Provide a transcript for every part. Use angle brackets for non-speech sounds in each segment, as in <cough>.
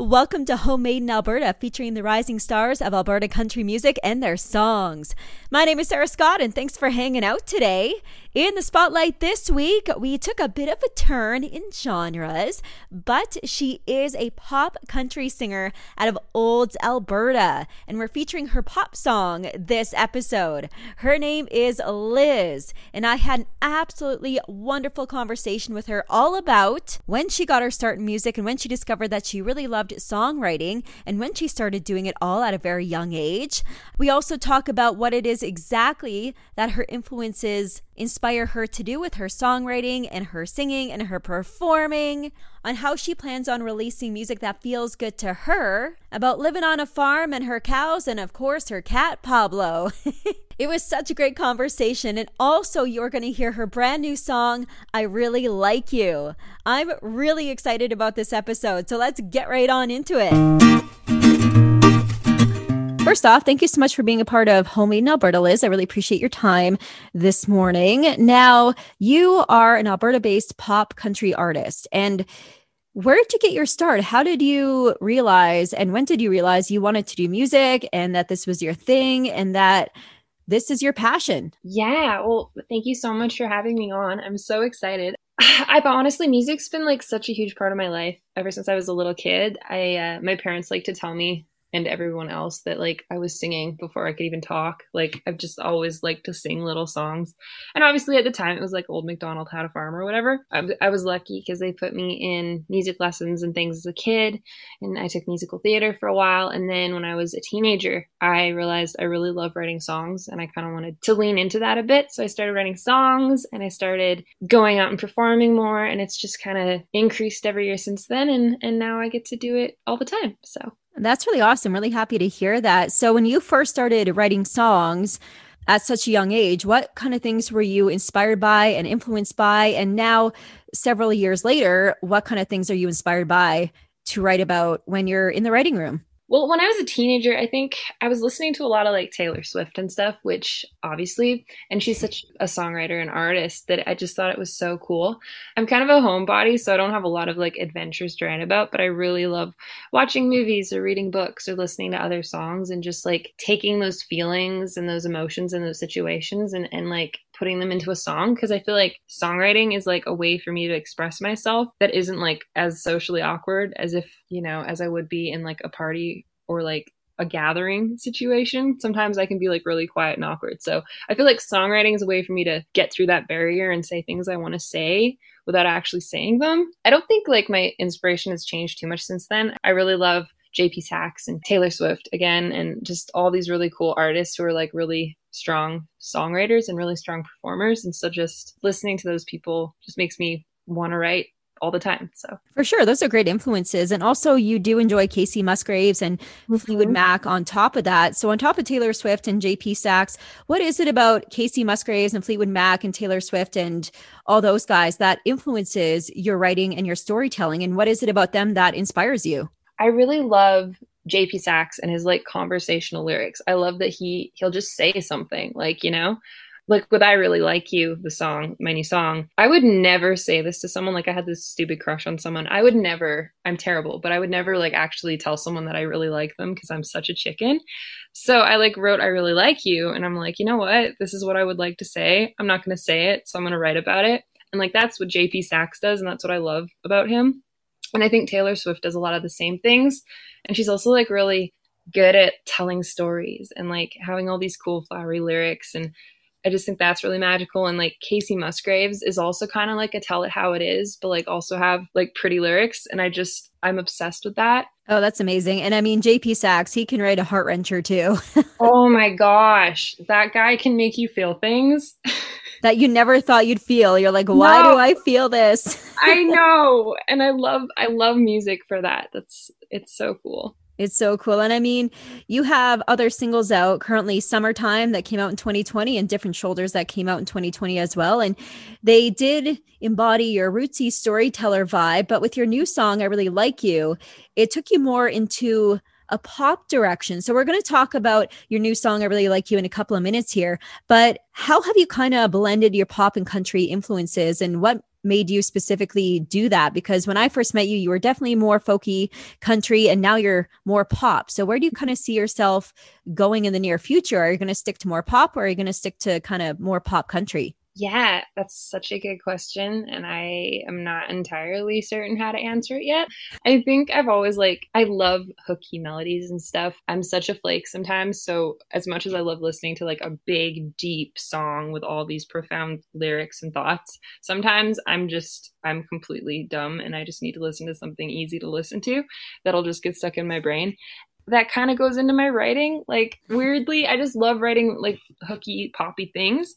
Welcome to Homemade in Alberta, featuring the rising stars of Alberta country music and their songs. My name is Sarah Scott, and thanks for hanging out today. In the spotlight this week, we took a bit of a turn in genres, but she is a pop country singer out of Olds, Alberta, and we're featuring her pop song this episode. Her name is Liz, and I had an absolutely wonderful conversation with her all about when she got her start in music and when she discovered that she really loved songwriting and when she started doing it all at a very young age. We also talk about what it is exactly that her influences inspire her to do with her songwriting and her singing and her performing, on how she plans on releasing music that feels good to her, about living on a farm and her cows, and of course, her cat, Pablo. <laughs> it was such a great conversation. And also, you're going to hear her brand new song, I Really Like You. I'm really excited about this episode, so let's get right on into it. First off, thank you so much for being a part of Homemade in Alberta, Liz. I really appreciate your time this morning. Now, you are an Alberta based pop country artist. And where did you get your start? How did you realize and when did you realize you wanted to do music and that this was your thing and that this is your passion? Yeah, well, thank you so much for having me on. I'm so excited. <sighs> I've honestly, music's been like such a huge part of my life ever since I was a little kid. I, uh, my parents like to tell me and everyone else that like I was singing before I could even talk. Like I've just always liked to sing little songs. And obviously at the time it was like Old MacDonald Had a Farm or whatever. I, I was lucky because they put me in music lessons and things as a kid. And I took musical theater for a while. And then when I was a teenager, I realized I really love writing songs and I kind of wanted to lean into that a bit. So I started writing songs and I started going out and performing more. And it's just kind of increased every year since then. And, and now I get to do it all the time. So that's really awesome. Really happy to hear that. So, when you first started writing songs at such a young age, what kind of things were you inspired by and influenced by? And now, several years later, what kind of things are you inspired by to write about when you're in the writing room? Well, when I was a teenager, I think I was listening to a lot of like Taylor Swift and stuff, which obviously, and she's such a songwriter and artist that I just thought it was so cool. I'm kind of a homebody, so I don't have a lot of like adventures to write about, but I really love watching movies or reading books or listening to other songs and just like taking those feelings and those emotions and those situations and, and like putting them into a song because I feel like songwriting is like a way for me to express myself that isn't like as socially awkward as if, you know, as I would be in like a party or like a gathering situation. Sometimes I can be like really quiet and awkward. So I feel like songwriting is a way for me to get through that barrier and say things I want to say without actually saying them. I don't think like my inspiration has changed too much since then. I really love JP Saxe and Taylor Swift again, and just all these really cool artists who are like really strong songwriters and really strong performers. And so just listening to those people just makes me want to write all the time. So for sure, those are great influences. And also, you do enjoy Kacey Musgraves and mm-hmm. Fleetwood Mac on top of that. So on top of Taylor Swift and JP Saxe, what is it about Kacey Musgraves and Fleetwood Mac and Taylor Swift and all those guys that influences your writing and your storytelling? And what is it about them that inspires you? I really love JP Saxe and his like conversational lyrics. I love that he he'll just say something like, you know, like with I really like you, the song, my new song. I would never say this to someone like I had this stupid crush on someone. I would never, I'm terrible, but I would never like actually tell someone that I really like them because I'm such a chicken. So I like wrote I really like you and I'm like, you know what? This is what I would like to say. I'm not to say it, so I'm to write about it. And like that's what JP Saxe does and that's what I love about him. And I think Taylor Swift does a lot of the same things. And she's also like really good at telling stories and like having all these cool flowery lyrics and I just think that's really magical. And like Kacey Musgraves is also kind of like a tell it how it is, but like also have like pretty lyrics. And I just, I'm obsessed with that. Oh, that's amazing. And I mean, JP Saxe, he can write a heart wrencher too. <laughs> oh my gosh. That guy can make you feel things <laughs> that you never thought you'd feel. You're like, why no, do I feel this? I <laughs> know. And I love, I love music for that. That's, it's so cool. It's so cool. And I mean, you have other singles out currently Summertime that came out in 2020 and Different Shoulders that came out in 2020 as well. And they did embody your rootsy storyteller vibe. But with your new song, I Really Like You, it took you more into a pop direction. So we're going to talk about your new song, I Really Like You, in a couple of minutes here. But how have you kind of blended your pop and country influences and what made you specifically do that? Because when I first met you, you were definitely more folky country and now you're more pop. So where do you kind of see yourself going in the near future? Are you going to stick to more pop or are you going to stick to kind of more pop country? Yeah, that's such a good question. And I am not entirely certain how to answer it yet. I think I've always like, I love hooky melodies and stuff. I'm such a flake sometimes. So, as much as I love listening to like a big, deep song with all these profound lyrics and thoughts, sometimes I'm just, I'm completely dumb and I just need to listen to something easy to listen to that'll just get stuck in my brain that kind of goes into my writing. Like weirdly, I just love writing like hooky poppy things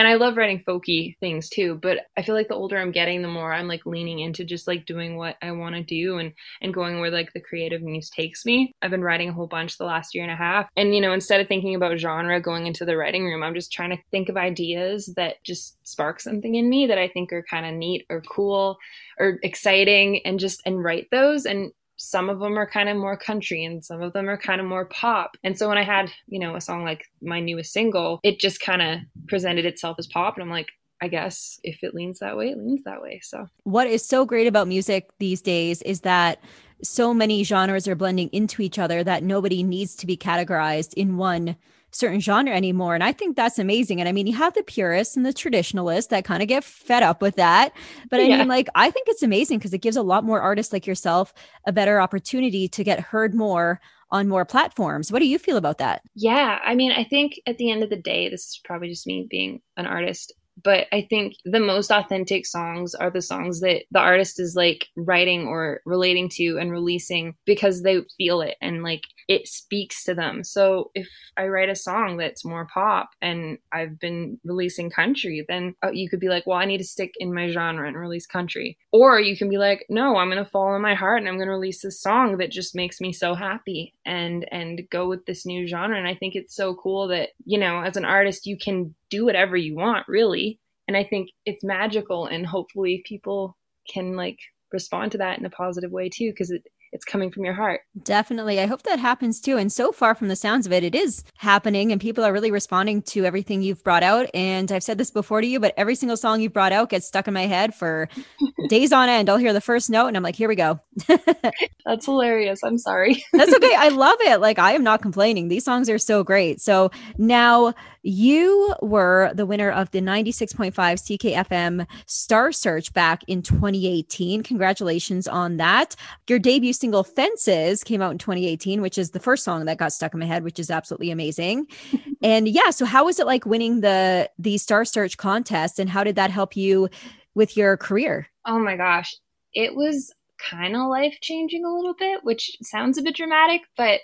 and I love writing folky things too, but I feel like the older I'm getting, the more I'm like leaning into just like doing what I want to do and and going where like the creative muse takes me. I've been writing a whole bunch the last year and a half. And you know, instead of thinking about genre going into the writing room, I'm just trying to think of ideas that just spark something in me that I think are kind of neat or cool or exciting and just and write those and some of them are kind of more country and some of them are kind of more pop. And so when I had, you know, a song like my newest single, it just kind of presented itself as pop. And I'm like, I guess if it leans that way, it leans that way. So, what is so great about music these days is that so many genres are blending into each other that nobody needs to be categorized in one certain genre anymore. And I think that's amazing. And I mean, you have the purists and the traditionalists that kind of get fed up with that. But I yeah. mean, like, I think it's amazing because it gives a lot more artists like yourself a better opportunity to get heard more on more platforms. What do you feel about that? Yeah. I mean, I think at the end of the day, this is probably just me being an artist but I think the most authentic songs are the songs that the artist is like writing or relating to and releasing because they feel it and like it speaks to them. So if I write a song that's more pop and I've been releasing country, then uh, you could be like, well, I need to stick in my genre and release country. Or you can be like, no, I'm going to follow my heart and I'm going to release this song that just makes me so happy and and go with this new genre. And I think it's so cool that, you know, as an artist you can do whatever you want, really. And I think it's magical and hopefully people can like respond to that in a positive way too because it it's coming from your heart. Definitely. I hope that happens too. And so far from the sounds of it, it is happening and people are really responding to everything you've brought out. And I've said this before to you, but every single song you've brought out gets stuck in my head for <laughs> days on end. I'll hear the first note and I'm like, here we go. <laughs> That's hilarious. I'm sorry. That's okay. I <laughs> love it. Like, I am not complaining. These songs are so great. So now you were the winner of the 96.5 CKFM Star Search back in 2018. Congratulations on that. Your debut single Fences came out in 2018, which is the first song that got stuck in my head, which is absolutely amazing. <laughs> and yeah, so how was it like winning the the Star Search contest and how did that help you with your career? Oh my gosh. It was kind of life changing a little bit, which sounds a bit dramatic, but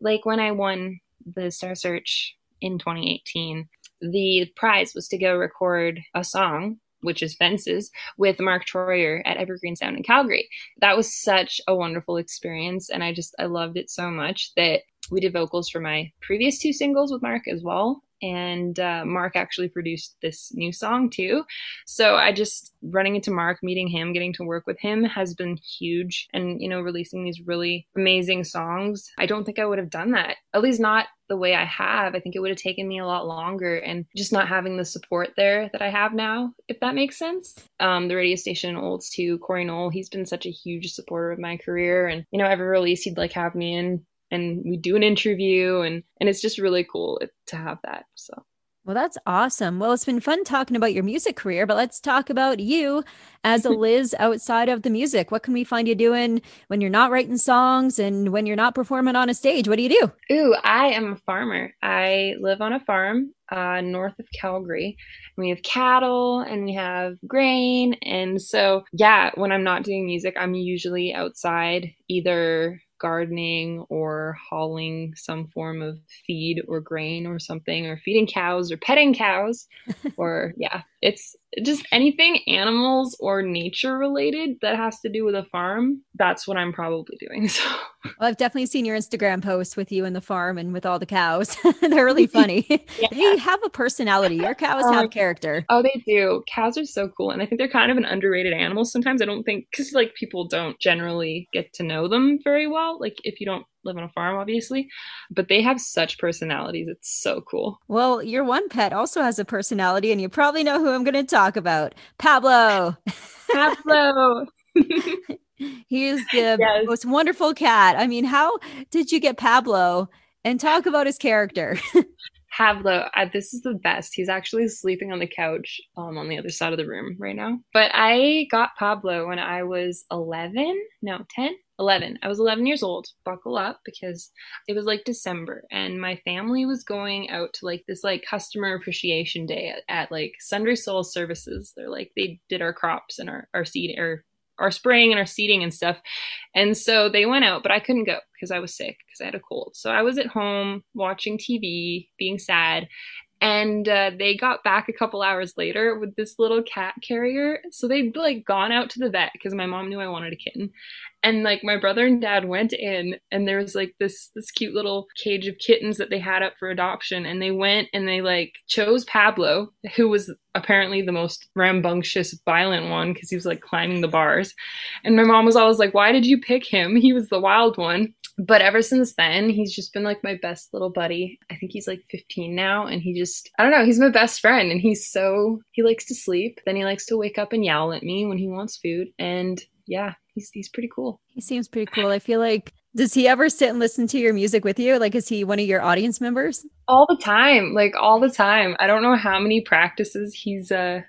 like when I won the Star Search in 2018, the prize was to go record a song which is Fences, with Mark Troyer at Evergreen Sound in Calgary. That was such a wonderful experience. And I just, I loved it so much that we did vocals for my previous two singles with Mark as well and uh, Mark actually produced this new song too. So I just running into Mark, meeting him, getting to work with him has been huge. And you know, releasing these really amazing songs, I don't think I would have done that. At least not the way I have. I think it would have taken me a lot longer, and just not having the support there that I have now, if that makes sense. Um, the radio station Olds too, Corey Knoll, he's been such a huge supporter of my career, and you know, every release he'd like have me in and we do an interview and and it's just really cool to have that so well, that's awesome. Well, it's been fun talking about your music career, but let's talk about you as a <laughs> Liz outside of the music. What can we find you doing when you're not writing songs and when you're not performing on a stage? What do you do? Ooh, I am a farmer. I live on a farm uh, north of Calgary. We have cattle and we have grain. And so, yeah, when I'm not doing music, I'm usually outside either gardening or hauling some form of feed or grain or something or feeding cows or petting cows <laughs> or yeah it's just anything animals or nature related that has to do with a farm that's what i'm probably doing <laughs> so. Well, i've definitely seen your instagram posts with you in the farm and with all the cows. <laughs> They're really <laughs> funny. Yeah. you have a personality. Your cows um, have character. oh they do. Cows are so cool and i think they're kind of an underrated animal sometimes. I don't think because like people don't generally get to know them very well. Like if you don't live on a farm, obviously, but they have such personalities. It's so cool. Well, your one pet also has a personality, and you probably know who I'm going to talk about Pablo. Pablo. <laughs> he is the yes. most wonderful cat. I mean, how did you get Pablo? And talk about his character. <laughs> Pablo, uh, this is the best. He's actually sleeping on the couch um, on the other side of the room right now. But I got Pablo when I was 11, no, 10, 11. I was 11 years old. Buckle up because it was like December and my family was going out to like this like customer appreciation day at, at like Sundre Soul Services. They're like, they did our crops and our, our seed or our spraying and our seeding and stuff. And so they went out, but I couldn't go because I was sick because I had a cold. So I was at home watching TV, being sad. And uh, they got back a couple hours later with this little cat carrier. So they'd like gone out to the vet because my mom knew I wanted a kitten and like my brother and dad went in and there was like this this cute little cage of kittens that they had up for adoption. And they went and they like chose Pablo who was apparently the most rambunctious violent one because he was like climbing the bars. And my mom was always like why did you pick him? He was the wild one. But ever since then he's just been like my best little buddy. I think he's like 15 now and he just i don't know he's my best friend and he's so he likes to sleep. Then he likes to wake up and yowl at me when he wants food and yeah he's he's pretty cool. He seems pretty cool. I feel like does he ever sit and listen to your music with you? Like is he one of your audience members? All the time. Like all the time. I don't know how many practices he's uh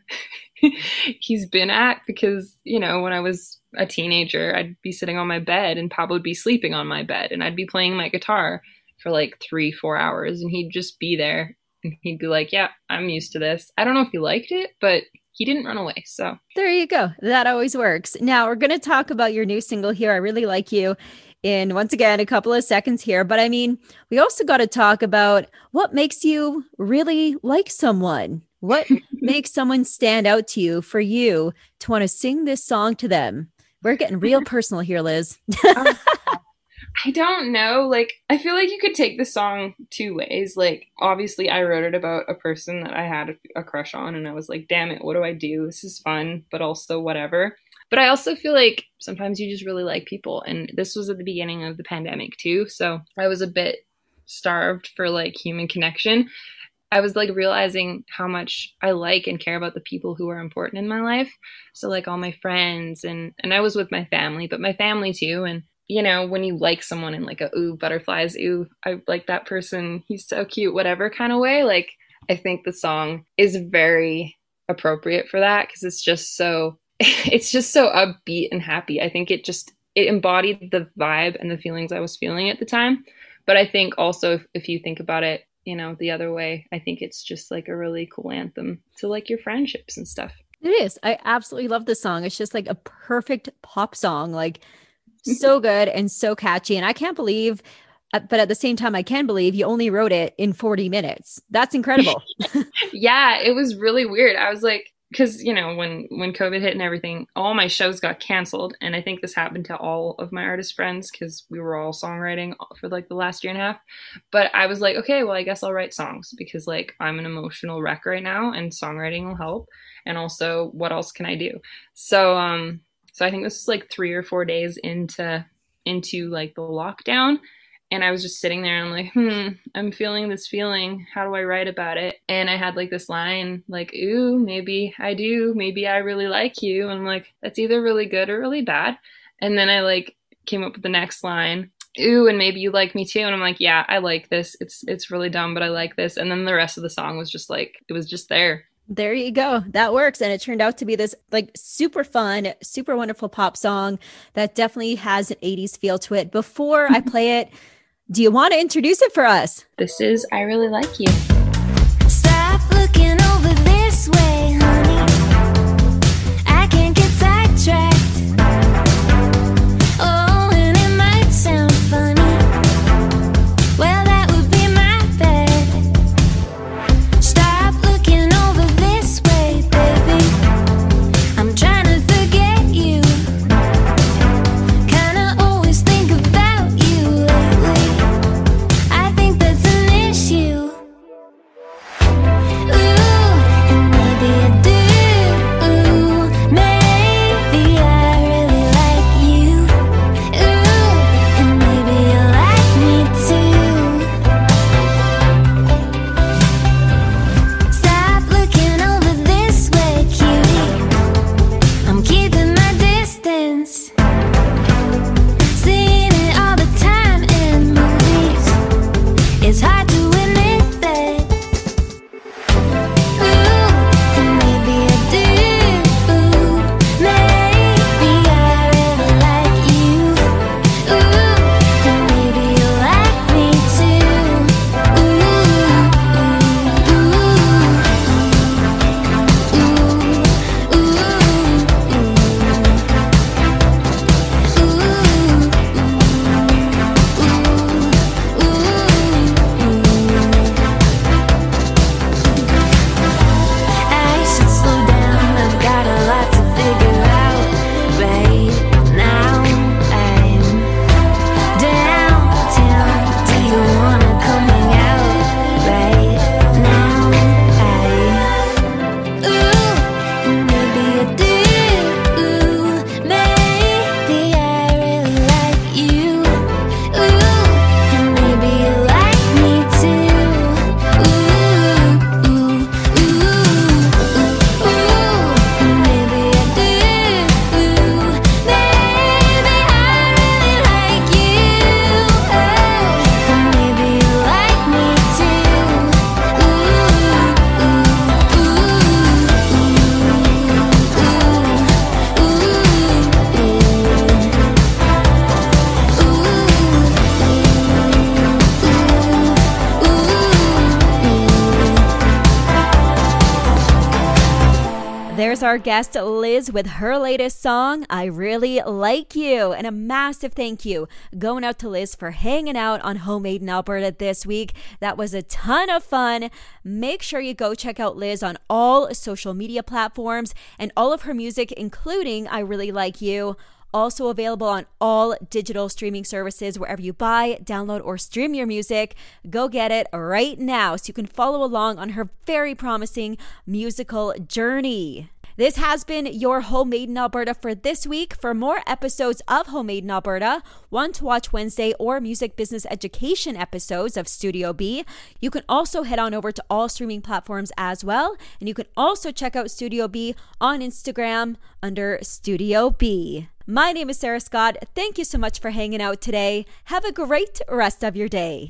<laughs> he's been at because, you know, when I was a teenager, I'd be sitting on my bed and Pablo would be sleeping on my bed and I'd be playing my guitar for like 3 4 hours and he'd just be there and he'd be like, "Yeah, I'm used to this." I don't know if he liked it, but he didn't run away. So there you go. That always works. Now we're going to talk about your new single here. I really like you in once again a couple of seconds here. But I mean, we also got to talk about what makes you really like someone. What <laughs> makes someone stand out to you for you to want to sing this song to them? We're getting real <laughs> personal here, Liz. Oh, I don't know. Like, I feel like you could take the song two ways. Like, obviously, I wrote it about a person that I had a, a, crush on, and I was like, damn it, what do I do? This is fun, but also whatever. But I also feel like sometimes you just really like people. And this was at the beginning of the pandemic, too. So I was a bit starved for like human connection. I was like realizing how much I like and care about the people who are important in my life. So like all my friends and and I was with my family, but my family too and you know, when you like someone in like a ooh butterflies, ooh, I like that person, he's so cute, whatever kind of way, like I think the song is very appropriate for that because it's just so <laughs> it's just so upbeat and happy. I think it just it embodied the vibe and the feelings I was feeling at the time. But I think also if, if you think about it, you know, the other way, I think it's just like a really cool anthem to like your friendships and stuff. It is. I absolutely love the song. It's just like a perfect pop song. Like so good and so catchy. And I can't believe, uh, but at the same time, I can believe you only wrote it in 40 minutes. That's incredible. <laughs> yeah, it was really weird. I was like, because you know when when covid hit and everything all my shows got canceled and i think this happened to all of my artist friends because we were all songwriting for like the last year and a half but i was like okay well i guess i'll write songs because like i'm an emotional wreck right now and songwriting will help and also what else can i do so um so I think this was like three or four days into into like the lockdown. And I was just sitting there and I'm like, hmm, I'm feeling this feeling. How do I write about it? And I had like this line, like, ooh, maybe I do. Maybe I really like you. And I'm like, that's either really good or really bad. And then I like came up with the next line, ooh, and maybe you like me too. And I'm like, yeah, I like this. It's it's really dumb, but I like this. And then the rest of the song was just like, it was just there. There you go. That works. And it turned out to be this like super fun, super wonderful pop song that definitely has an 80s feel to it. Before I <laughs> play it, do you want to introduce it for us? This is I Really Like You. Stop looking over this way, there's our guest Liz with her latest song, I Really Like You. And a massive thank you going out to Liz for hanging out on Homemade in Alberta this week. That was a ton of fun. Make sure you go check out Liz on all social media platforms and all of her music, including I Really Like You also available on all digital streaming services wherever you buy, download, or stream your music. Go get it right now so you can follow along on her very promising musical journey. This has been your Homemade in Alberta for this week. For more episodes of Homemade in Alberta, One to Watch Wednesday, or music business education episodes of Studio B, you can also head on over to all streaming platforms as well. And you can also check out Studio B on Instagram under Studio B. My name is Sarah Scott. Thank you so much for hanging out today. Have a great rest of your day.